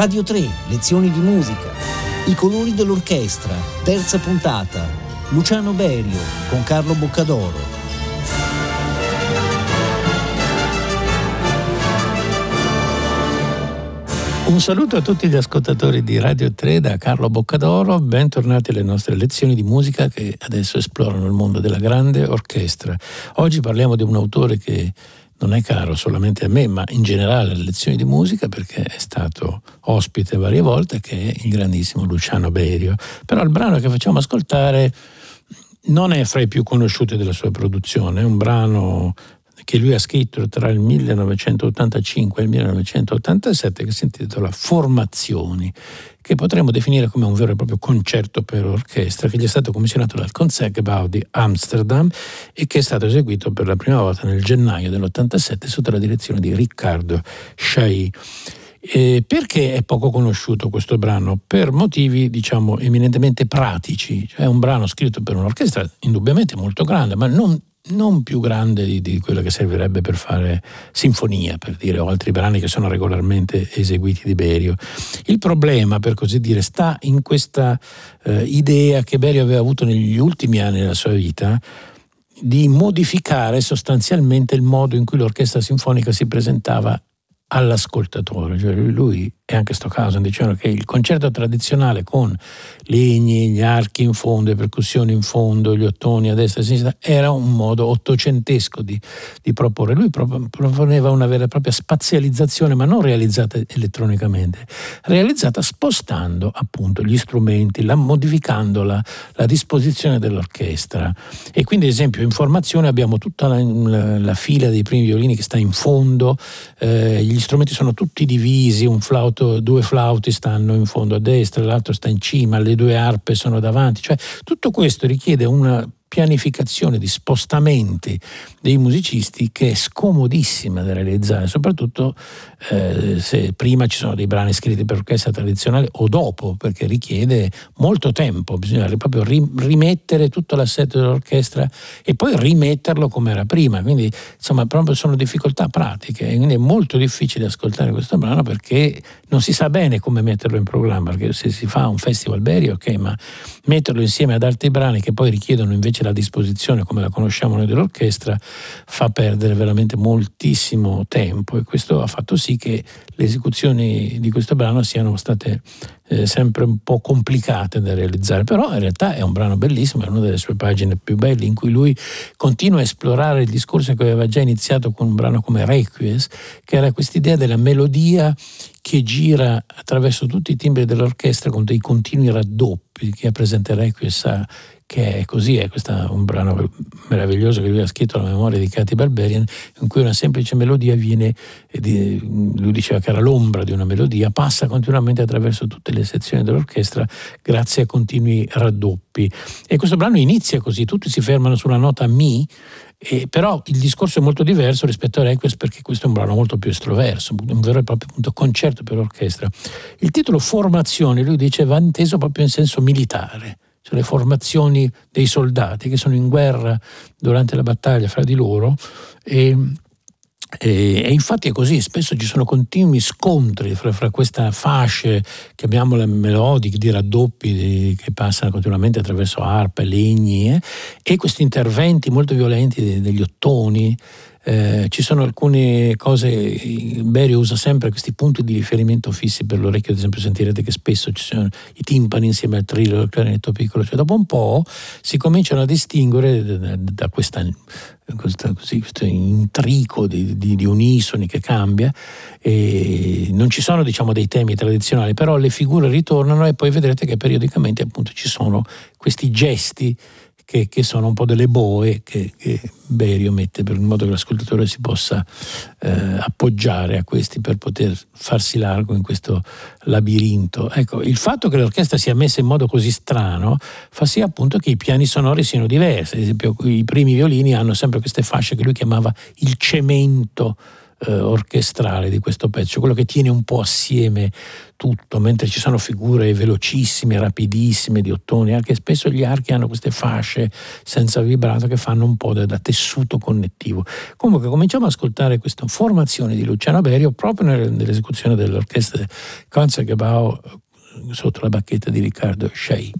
Radio 3, lezioni di musica. I colori dell'orchestra, terza puntata. Luciano Berio con Carlo Boccadoro. Un saluto a tutti gli ascoltatori di Radio 3 da Carlo Boccadoro, bentornati alle nostre lezioni di musica che adesso esplorano il mondo della grande orchestra. Oggi parliamo di un autore che non è caro solamente a me, ma in generale alle lezioni di musica perché è stato ospite varie volte, che è il grandissimo Luciano Berio. Però il brano che facciamo ascoltare non è fra i più conosciuti della sua produzione, è un brano che lui ha scritto tra il 1985 e il 1987 che si intitola Formazioni, che potremmo definire come un vero e proprio concerto per orchestra che gli è stato commissionato dal Concertgebouw di Amsterdam e che è stato eseguito per la prima volta nel gennaio dell'87 sotto la direzione di Riccardo Chailly. Eh, perché è poco conosciuto questo brano? Per motivi, diciamo, eminentemente pratici. Cioè è un brano scritto per un'orchestra indubbiamente molto grande, ma non non più grande di, di, quello che servirebbe per fare sinfonia, per dire, o altri brani che sono regolarmente eseguiti di Berio. Il problema, per così dire, sta in questa eh, idea che Berio aveva avuto negli ultimi anni della sua vita di modificare sostanzialmente il modo in cui l'orchestra sinfonica si presentava all'ascoltatore. Cioè lui e anche Stockhausen dicevano che il concerto tradizionale con legni, gli archi in fondo, le percussioni in fondo, gli ottoni a destra e a sinistra era un modo ottocentesco di, di proporre. Lui proponeva una vera e propria spazializzazione, ma non realizzata elettronicamente, realizzata spostando appunto gli strumenti, la, modificando la, la, disposizione dell'orchestra. E quindi, ad esempio, in formazione abbiamo tutta la, la, la fila dei primi violini che sta in fondo, eh, gli strumenti sono tutti divisi, un flauto flauto, due flauti stanno in fondo a destra, l'altro sta in cima, le due arpe sono davanti, cioè tutto questo richiede una pianificazione di spostamenti dei musicisti che è scomodissima da realizzare, soprattutto eh, se prima ci sono dei brani scritti per orchestra tradizionale o dopo, perché richiede molto tempo, bisogna proprio rimettere tutto l'assetto dell'orchestra e poi rimetterlo come era prima, quindi insomma proprio sono difficoltà pratiche, quindi è molto difficile ascoltare questo brano perché non si sa bene come metterlo in programma, perché se si fa un festival Berio, ok, ma metterlo insieme ad altri brani che poi richiedono invece la disposizione come la conosciamo noi dell'orchestra fa perdere veramente moltissimo tempo e questo ha fatto sì che le esecuzioni di questo brano siano state eh, sempre un po' complicate da realizzare, però in realtà è un brano bellissimo, è una delle sue pagine più belle in cui lui continua a esplorare il discorso che aveva già iniziato con un brano come Requies, che era quest'idea della melodia che gira attraverso tutti i timbri dell'orchestra con dei continui raddoppi. Chi ha presente Requies sa che è così, è questo un brano meraviglioso che lui ha scritto alla memoria di Katy Barberian, in cui una semplice melodia viene, lui diceva che era l'ombra di una melodia, passa continuamente attraverso tutte le sezioni dell'orchestra grazie a continui raddoppi. E questo brano inizia così, tutti si fermano sulla nota Mi, eh, però il discorso è molto diverso rispetto a Requiem perché questo è un brano molto più estroverso, un vero e proprio appunto, concerto per orchestra. Il titolo Formazione, lui dice, va inteso proprio in senso militare cioè le formazioni dei soldati che sono in guerra durante la battaglia fra di loro e, e, e infatti è così, spesso ci sono continui scontri fra, fra questa fasce, chiamiamole melodiche, di raddoppi di, che passano continuamente attraverso arpe, legni eh, e questi interventi molto violenti degli ottoni eh, ci sono alcune cose, Berio usa sempre questi punti di riferimento fissi per l'orecchio, ad esempio sentirete che spesso ci sono i timpani insieme al trillo, al clarinetto piccolo, cioè dopo un po' si cominciano a distinguere da, da questa, questa, così, questo intrico di, di, di, unisoni che cambia, e non ci sono diciamo dei temi tradizionali, però le figure ritornano e poi vedrete che periodicamente appunto ci sono questi gesti che, che, sono un po' delle boe che, che Berio mette per in modo che l'ascoltatore si possa eh, appoggiare a questi per poter farsi largo in questo labirinto. Ecco, il fatto che l'orchestra sia messa in modo così strano fa sì appunto che i piani sonori siano diversi. Ad esempio, i primi violini hanno sempre queste fasce che lui chiamava il cemento eh, orchestrale di questo pezzo, quello che tiene un po' assieme tutto, mentre ci sono figure velocissime, rapidissime di ottoni, anche spesso gli archi hanno queste fasce senza vibrato che fanno un po' da, da tessuto connettivo. Comunque cominciamo ad ascoltare questa formazione di Luciano Berio proprio nell'esecuzione dell'orchestra Concertgebouw sotto la bacchetta di Riccardo Shea.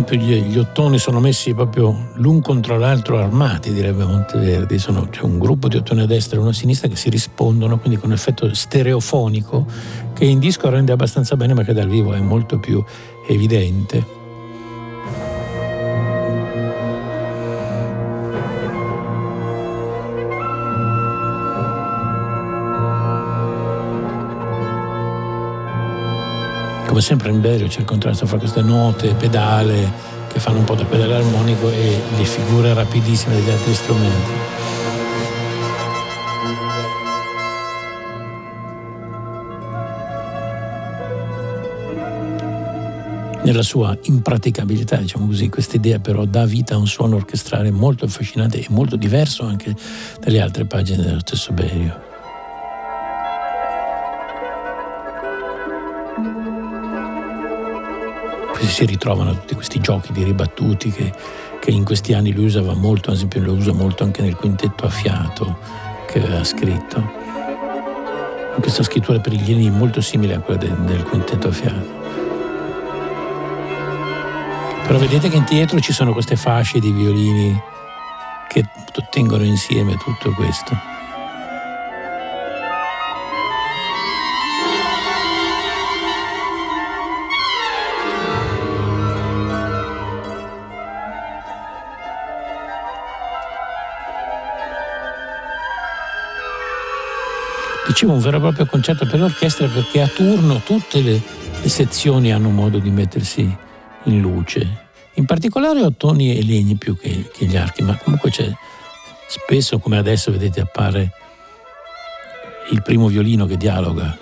Esempio gli, gli, ottoni sono messi proprio l'un contro l'altro armati, direbbe Monteverdi, sono, c'è un gruppo di ottoni a destra e uno a sinistra che si rispondono, quindi con un effetto stereofonico che in disco rende abbastanza bene ma che dal vivo è molto più evidente. Come sempre in Berio c'è il contrasto fra queste note, pedale che fanno un po' da pedale armonico e le figure rapidissime degli altri strumenti. Nella sua impraticabilità, diciamo così, questa idea però dà vita a un suono orchestrale molto affascinante e molto diverso anche dalle altre pagine dello stesso Berio. Si ritrovano tutti questi giochi di ribattuti che, che in questi anni lui usava molto, ad esempio lo usa molto anche nel quintetto a fiato che aveva scritto. Questa scrittura per gli violini è molto simile a quella del, del quintetto a fiato. Però vedete che dietro ci sono queste fasce di violini che tengono insieme tutto questo. Dicevo un vero e proprio concerto per l'orchestra perché a turno tutte le, le sezioni hanno modo di mettersi in luce. In particolare ottoni e legni più che, che gli archi, ma comunque c'è spesso, come adesso vedete, appare il primo violino che dialoga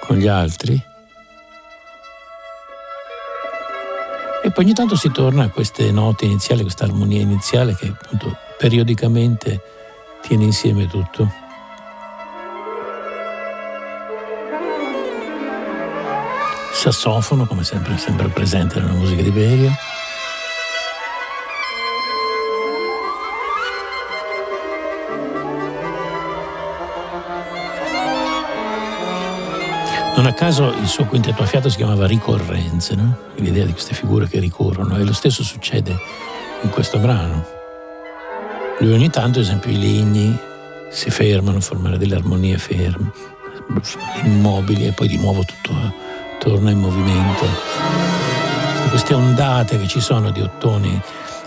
con gli altri. E poi ogni tanto si torna a queste note iniziali, questa armonia iniziale che appunto periodicamente tiene insieme tutto. Sassofono, come sempre, sempre presente nella musica di Berio. Non a caso il suo quintetto a fiato si chiamava Ricorrenze, no? l'idea di queste figure che ricorrono, e lo stesso succede in questo brano. Lui ogni tanto, ad esempio, i legni si fermano a formare delle armonie ferme, immobili, e poi di nuovo tutto torna in movimento. Queste ondate che ci sono di ottoni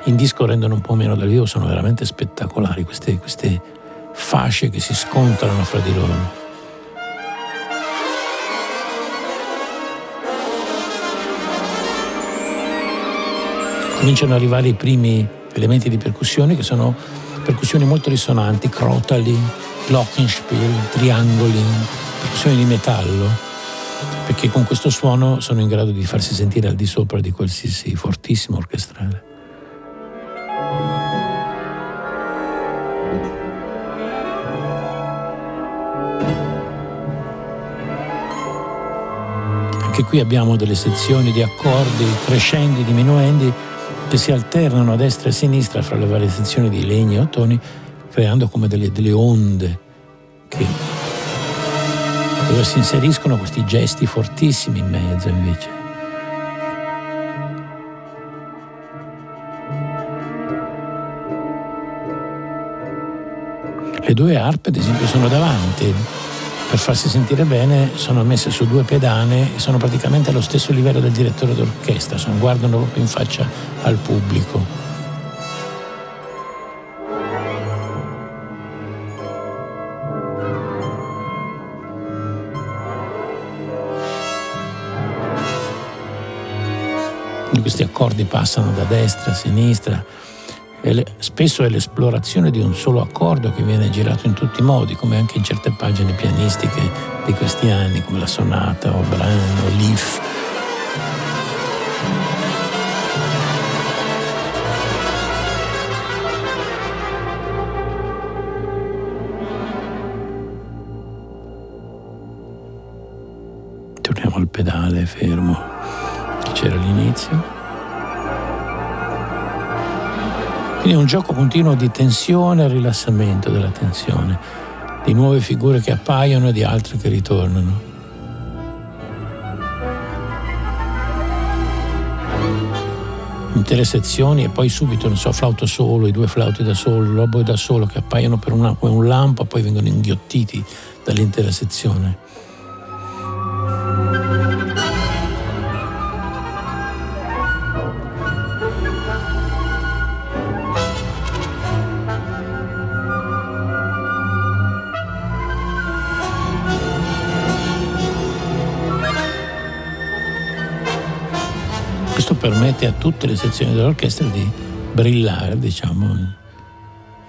in disco rendono un po' meno dal vivo, sono veramente spettacolari, queste, queste fasce che si scontrano fra di loro. Cominciano ad arrivare i primi elementi di percussione che sono percussioni molto risonanti, crotali, glockenspiel, triangoli, percussioni di metallo perché con questo suono sono in grado di farsi sentire al di sopra di qualsiasi fortissimo orchestrale. Anche qui abbiamo delle sezioni di accordi crescendi, diminuendi che si alternano a destra e a sinistra fra le varie sezioni di legni e ottoni, creando come delle, delle onde che dove si inseriscono questi gesti fortissimi in mezzo invece. Le due arpe, ad esempio, sono davanti, per farsi sentire bene sono messe su due pedane e sono praticamente allo stesso livello del direttore d'orchestra, sono, guardano proprio in faccia al pubblico. Questi accordi passano da destra a sinistra, le, spesso è l'esplorazione di un solo accordo che viene girato in tutti i modi, come anche in certe pagine pianistiche di questi anni, come la sonata o Bran o Leaf. Torniamo al pedale fermo all'inizio. Quindi è un gioco continuo di tensione e rilassamento della tensione, di nuove figure che appaiono e di altre che ritornano. Intere sezioni e poi subito, non so, flauto solo, i due flauti da solo, l'oboe da solo che appaiono per una, un lampo e poi vengono inghiottiti dall'intera sezione. Permette a tutte le sezioni dell'orchestra di brillare, diciamo,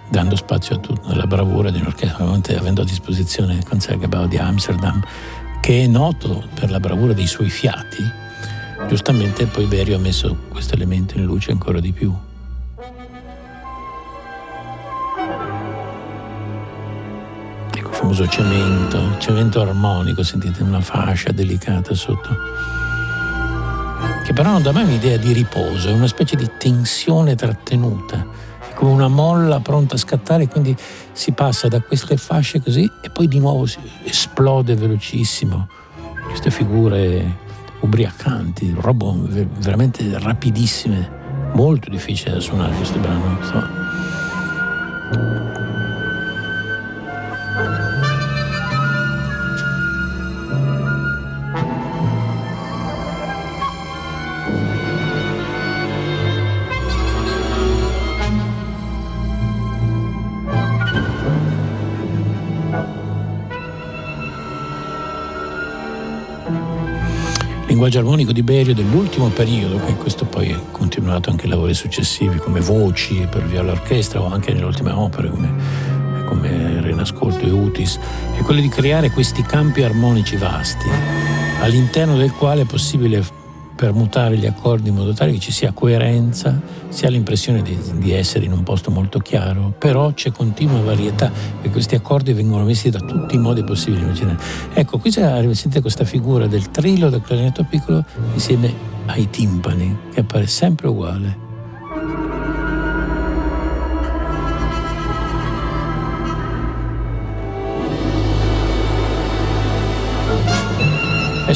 dando spazio a tutta la bravura di un'orchestra, avendo a disposizione il Concertgebouw di Amsterdam, che è noto per la bravura dei suoi fiati, giustamente poi Berio ha messo questo elemento in luce ancora di più. Ecco il famoso cemento, cemento armonico, sentite una fascia delicata sotto che però non dà mai un'idea di riposo, è una specie di tensione trattenuta, è come una molla pronta a scattare, quindi si passa da queste fasce così e poi di nuovo esplode velocissimo. Queste figure ubriacanti, robe veramente rapidissime, molto difficile da suonare questo brano. Insomma. Linguaggio armonico di Berio dell'ultimo periodo, che questo poi è continuato anche in lavori successivi come voci per via all'orchestra o anche nelle ultime opere come, come Renascolto e Utis, è quello di creare questi campi armonici vasti, all'interno del quale è possibile permutare gli accordi in modo tale che ci sia coerenza, si ha l'impressione di, di, essere in un posto molto chiaro, però c'è continua varietà e questi accordi vengono messi da tutti i modi possibili immaginare. Ecco, qui sentite questa figura del trillo del clarinetto piccolo insieme ai timpani, che appare sempre uguale.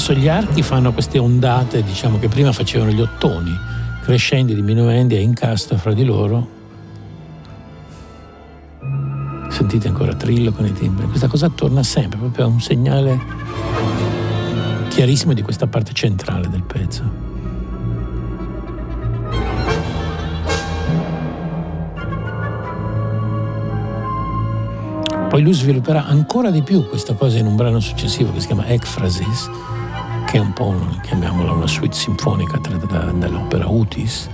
Adesso gli archi fanno queste ondate, diciamo che prima facevano gli ottoni, crescendi, diminuendo e incasta fra di loro. Sentite ancora trillo con i timbri. Questa cosa torna sempre, proprio a un segnale chiarissimo di questa parte centrale del pezzo. Poi lui svilupperà ancora di più questa cosa in un brano successivo che si chiama Ekphrasis, che è un po', chiamiamola una suite sinfonica tratta dall'opera Utis,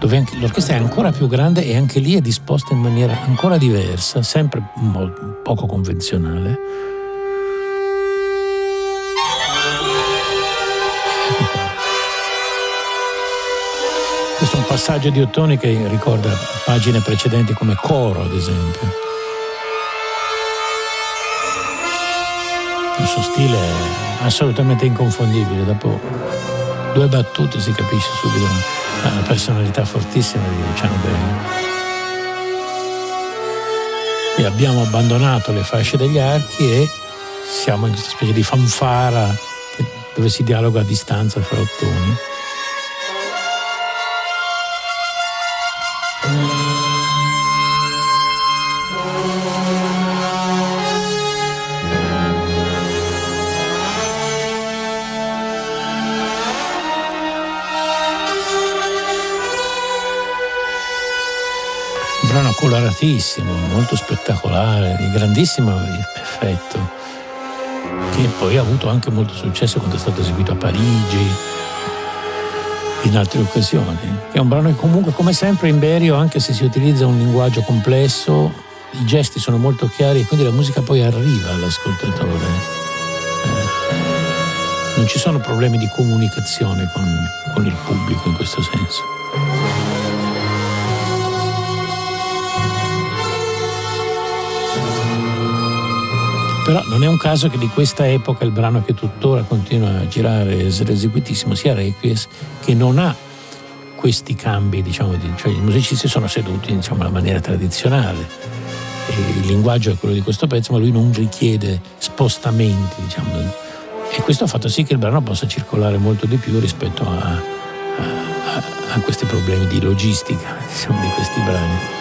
dove l'orchestra è ancora più grande e anche lì è disposta in maniera ancora diversa, sempre poco convenzionale. Questo è un passaggio di Ottoni che ricorda pagine precedenti come Coro, ad esempio. Il suo stile è assolutamente inconfondibile. Dopo due battute si capisce subito la personalità fortissima di Luciano Belli. E abbiamo abbandonato le fasce degli archi e siamo in questa specie di fanfara dove si dialoga a distanza fra ottoni. Coloratissimo, molto spettacolare, di grandissimo effetto, che poi ha avuto anche molto successo quando è stato eseguito a Parigi, in altre occasioni. È un brano che comunque, come sempre in Berio, anche se si utilizza un linguaggio complesso, i gesti sono molto chiari e quindi la musica poi arriva all'ascoltatore. Eh, non ci sono problemi di comunicazione con, con il pubblico in questo senso. Però non è un caso che di questa epoca il brano che tuttora continua a girare e essere eseguitissimo sia Requies, che non ha questi cambi, diciamo, di, cioè i musicisti sono seduti diciamo, alla maniera tradizionale. E il linguaggio è quello di questo pezzo, ma lui non richiede spostamenti, diciamo. E questo ha fatto sì che il brano possa circolare molto di più rispetto a, a, a questi problemi di logistica diciamo, di questi brani.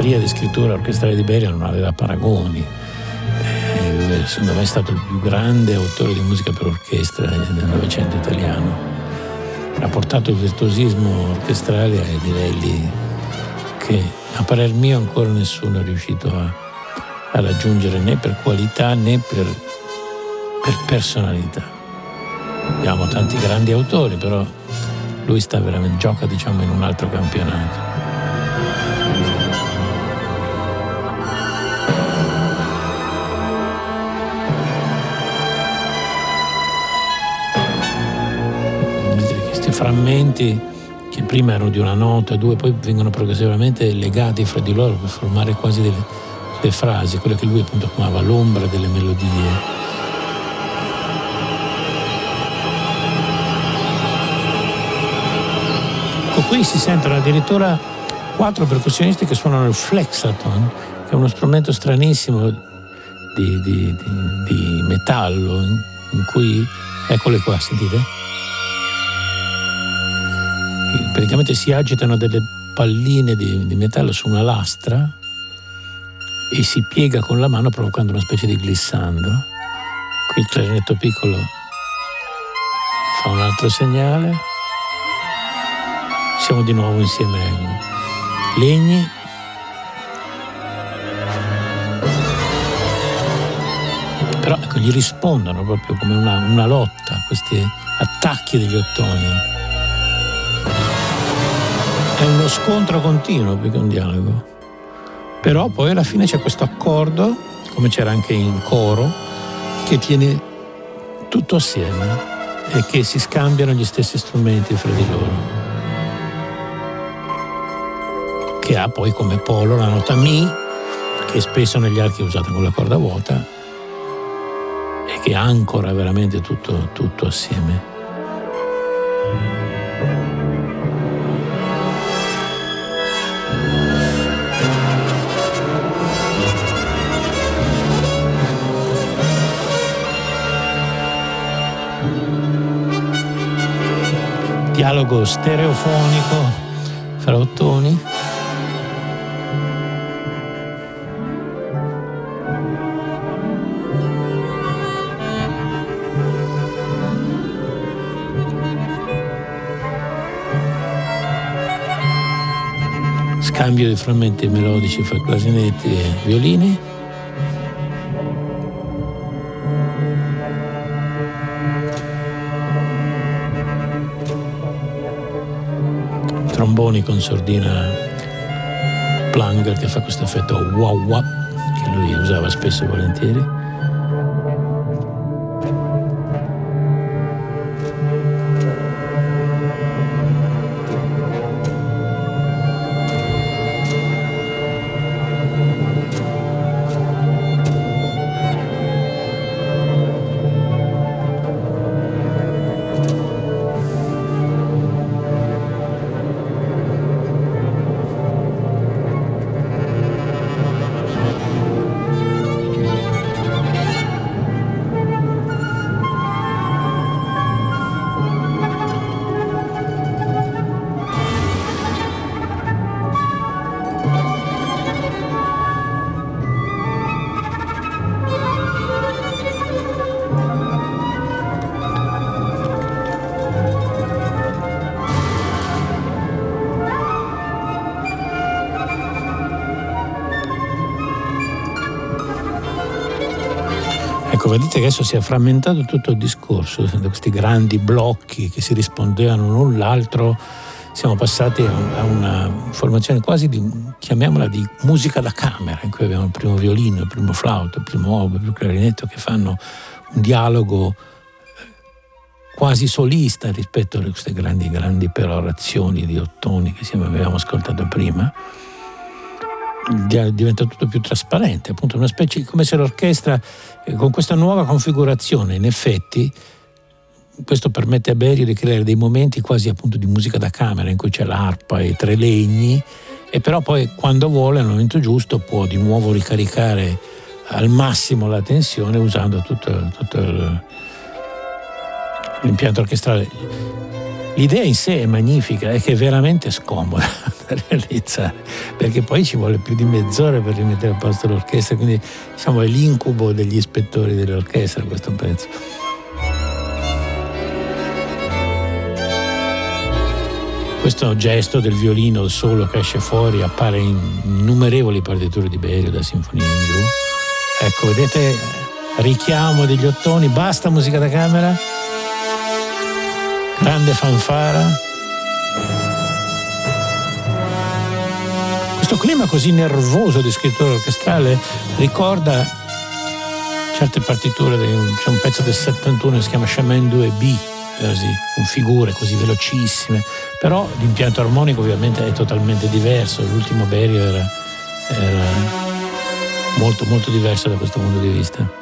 Maestria di scrittura orchestrale di Beria non aveva paragoni. Eh, secondo me è stato il più grande autore di musica per orchestra del Novecento italiano. Ha portato il virtuosismo orchestrale ai livelli che a parer mio ancora nessuno è riuscito a, a raggiungere né per qualità né per, per personalità. Abbiamo tanti grandi autori, però lui sta veramente gioca diciamo in un altro campionato. Frammenti che prima erano di una nota, due, poi vengono progressivamente legati fra di loro per formare quasi delle, delle frasi, quelle che lui appunto chiamava l'ombra delle melodie. Ecco, qui si sentono addirittura quattro percussionisti che suonano il flexaton, che è uno strumento stranissimo di, di, di, di metallo, in, in cui, eccole qua, sentite? Praticamente si agitano delle palline di, di metallo su una lastra e si piega con la mano provocando una specie di glissando. Qui il clarinetto piccolo fa un altro segnale. Siamo di nuovo insieme legni. Però ecco, gli rispondono proprio come una, una lotta, questi attacchi degli ottoni. È uno scontro continuo più che un dialogo. Però poi alla fine c'è questo accordo, come c'era anche in coro, che tiene tutto assieme e che si scambiano gli stessi strumenti fra di loro. Che ha poi come polo la nota Mi, che spesso negli archi è usata con la corda vuota e che ancora veramente tutto, tutto assieme. Dialogo stereofonico fra ottoni. Scambio di frammenti melodici fra clarinetti e violini. Tromboni con sordina Planger che fa questo effetto wow wow che lui usava spesso e volentieri. Vedete che adesso si è frammentato tutto il discorso, questi grandi blocchi che si rispondevano l'un l'altro, siamo passati a una formazione quasi di, chiamiamola di musica da camera, in cui abbiamo il primo violino, il primo flauto, il primo oboe, il primo clarinetto che fanno un dialogo eh, quasi solista rispetto a queste grandi, grandi perorazioni di ottoni che avevamo ascoltato prima diventa tutto più trasparente, appunto una specie come se l'orchestra eh, con questa nuova configurazione in effetti questo permette a Berio di creare dei momenti quasi appunto di musica da camera in cui c'è l'arpa e tre legni e però poi quando vuole al momento giusto può di nuovo ricaricare al massimo la tensione usando tutto, tutto l'impianto orchestrale. L'idea in sé è magnifica, è che è veramente scomoda da realizzare, perché poi ci vuole più di mezz'ora per rimettere a posto l'orchestra, quindi diciamo è l'incubo degli ispettori dell'orchestra questo pezzo. Questo gesto del violino solo che esce fuori appare in innumerevoli partiture di Berio da Sinfonia in giù. Ecco, vedete, richiamo degli ottoni, basta musica da camera, grande fanfara. Questo clima così nervoso di scrittura orchestrale ricorda certe partiture, c'è un pezzo del 71 che si chiama Chemin 2B, così, con figure così velocissime, però l'impianto armonico ovviamente è totalmente diverso, l'ultimo Berio era, era molto molto diverso da questo punto di vista.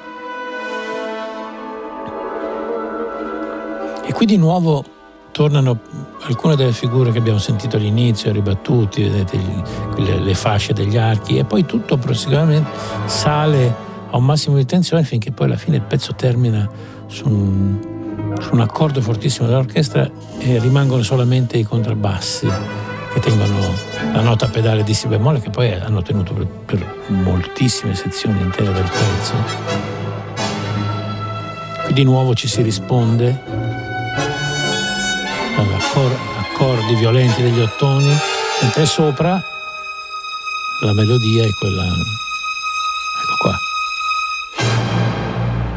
Qui di nuovo tornano alcune delle figure che abbiamo sentito all'inizio, ribattuti, vedete le, le, fasce degli archi e poi tutto prossimamente sale a un massimo di tensione finché poi alla fine il pezzo termina su un su un accordo fortissimo dell'orchestra e rimangono solamente i contrabbassi che tengono la nota pedale di Si bemolle che poi hanno tenuto per, per moltissime sezioni intere del pezzo. Qui di nuovo ci si risponde accordi violenti degli ottoni, mentre sopra la melodia è quella... Ecco qua.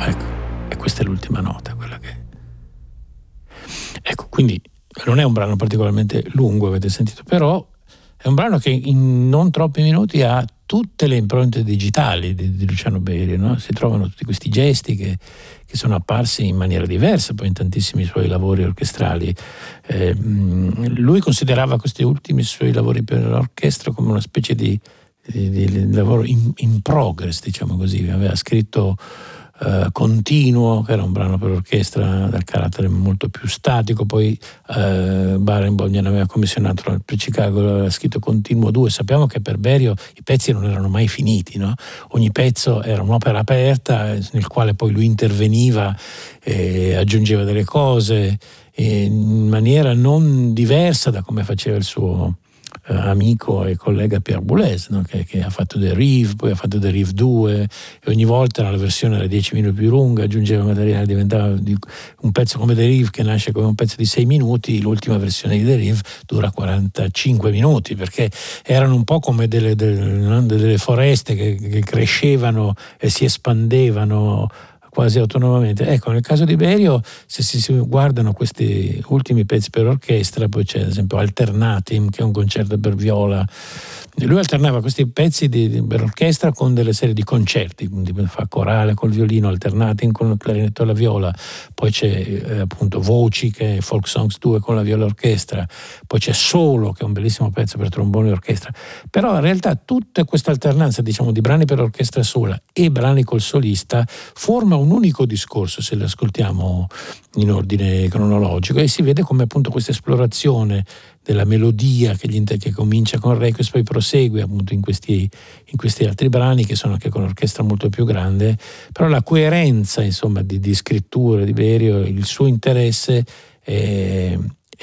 Ecco, e questa è l'ultima nota, quella che Ecco, quindi non è un brano particolarmente lungo, avete sentito, però è un brano che in non troppi minuti ha tutte le impronte digitali di, di Luciano Berio, no? si trovano tutti questi gesti che, che, sono apparsi in maniera diversa poi in tantissimi suoi lavori orchestrali. Eh, lui considerava questi ultimi suoi lavori per l'orchestra come una specie di, di, di lavoro in, in progress, diciamo così, aveva scritto eh, continuo, che era un brano per orchestra dal carattere molto più statico, poi eh, Barenboim gliene aveva commissionato per Chicago, aveva scritto Continuo 2, sappiamo che per Berio i pezzi non erano mai finiti, no? ogni pezzo era un'opera aperta nel quale poi lui interveniva e aggiungeva delle cose in maniera non diversa da come faceva il suo eh, amico e collega Pierre Boulez, no? che, che, ha fatto The Rive, poi ha fatto The Rive 2 e ogni volta la versione era 10 minuti più lunga, aggiungeva materiale, diventava un pezzo come The Rive che nasce come un pezzo di 6 minuti, l'ultima versione di The Rive dura 45 minuti perché erano un po' come delle, delle, delle foreste che, che crescevano e si espandevano quasi autonomamente. Ecco, nel caso di Berio, se si guardano questi ultimi pezzi per orchestra, poi c'è ad esempio Alternatim, che è un concerto per viola lui alternava questi pezzi di, di, per orchestra con delle serie di concerti, quindi fa corale col violino, alternati con il clarinetto e la viola, poi c'è eh, appunto Voci che è Folk Songs 2 con la viola orchestra, poi c'è Solo che è un bellissimo pezzo per trombone e orchestra, però in realtà tutta questa alternanza diciamo di brani per orchestra sola e brani col solista forma un unico discorso se li ascoltiamo in ordine cronologico e si vede come appunto questa esplorazione della melodia che, inter- che comincia con Requiem poi prosegue appunto in questi, in questi, altri brani che sono anche con un'orchestra molto più grande, però la coerenza insomma di, di scrittura di Berio, il suo interesse è,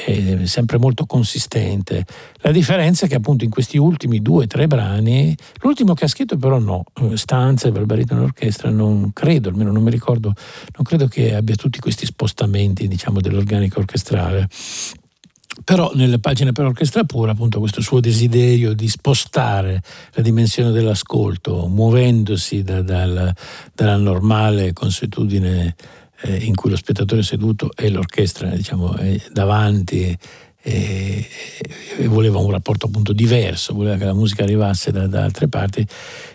è sempre molto consistente. La differenza è che appunto in questi ultimi due o tre brani, l'ultimo che ha scritto però no, Stanze per baritono orchestra non credo, almeno non mi ricordo, non credo che abbia tutti questi spostamenti diciamo dell'organico orchestrale però nelle pagine per orchestra pura appunto questo suo desiderio di spostare la dimensione dell'ascolto muovendosi da, dal, dalla normale consuetudine eh, in cui lo spettatore è seduto e l'orchestra diciamo, è davanti e, e, voleva un rapporto appunto diverso, voleva che la musica arrivasse da, da altre parti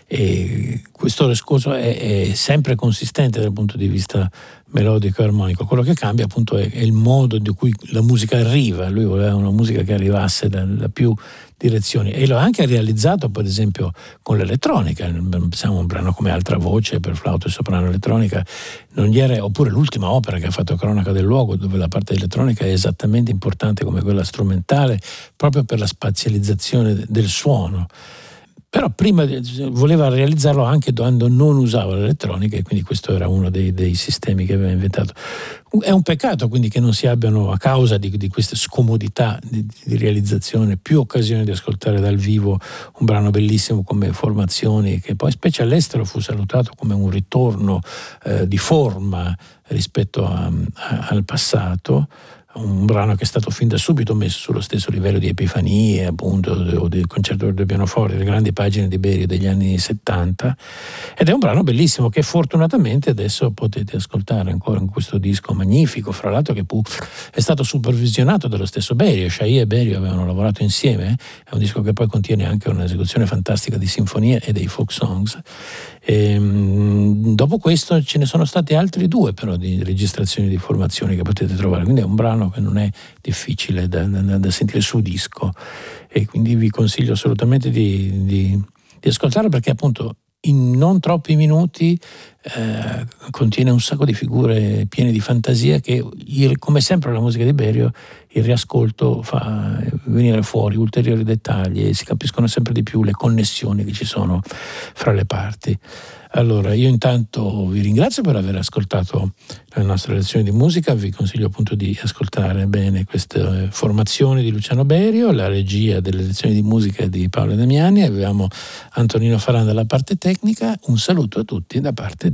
e questo discorso è, è, sempre consistente dal punto di vista melodico e armonico, quello che cambia appunto è, è, il modo di cui la musica arriva, lui voleva una musica che arrivasse da, da più direzioni. E l'ho anche realizzato per esempio con l'elettronica, pensiamo un brano come Altra Voce per flauto e soprano elettronica, era, oppure l'ultima opera che ha fatto Cronaca del Luogo dove la parte elettronica è esattamente importante come quella strumentale proprio per la spazializzazione del suono però prima voleva realizzarlo anche quando non usava l'elettronica e quindi questo era uno dei, dei, sistemi che aveva inventato. È un peccato quindi che non si abbiano, a causa di, di queste scomodità di, di, realizzazione, più occasioni di ascoltare dal vivo un brano bellissimo come Formazioni, che poi specie all'estero fu salutato come un ritorno eh, di forma rispetto a, a, al passato un brano che è stato fin da subito messo sullo stesso livello di Epifanie, appunto, o del concerto del pianoforte, le grandi pagine di Berio degli anni 70, ed è un brano bellissimo che fortunatamente adesso potete ascoltare ancora in questo disco magnifico, fra l'altro che è stato supervisionato dallo stesso Berio, Shai e Berio avevano lavorato insieme, è un disco che poi contiene anche un'esecuzione fantastica di sinfonie e dei folk songs. E, ehm, dopo questo ce ne sono stati altri due però di registrazioni di formazioni che potete trovare, quindi è un brano che non è difficile da, da, da sentire su disco. E quindi vi consiglio assolutamente di, di, di ascoltarlo perché appunto in non troppi minuti eh, contiene un sacco di figure piene di fantasia che, come sempre la musica di Berio, il riascolto fa venire fuori ulteriori dettagli e si capiscono sempre di più le connessioni che ci sono fra le parti. Allora, io intanto vi ringrazio per aver ascoltato la nostra lezione di musica, vi consiglio appunto di ascoltare bene queste formazioni di Luciano Berio, la regia delle lezioni di musica di Paolo Damiani, avevamo Antonino Faranda alla parte tecnica, un saluto a tutti da parte di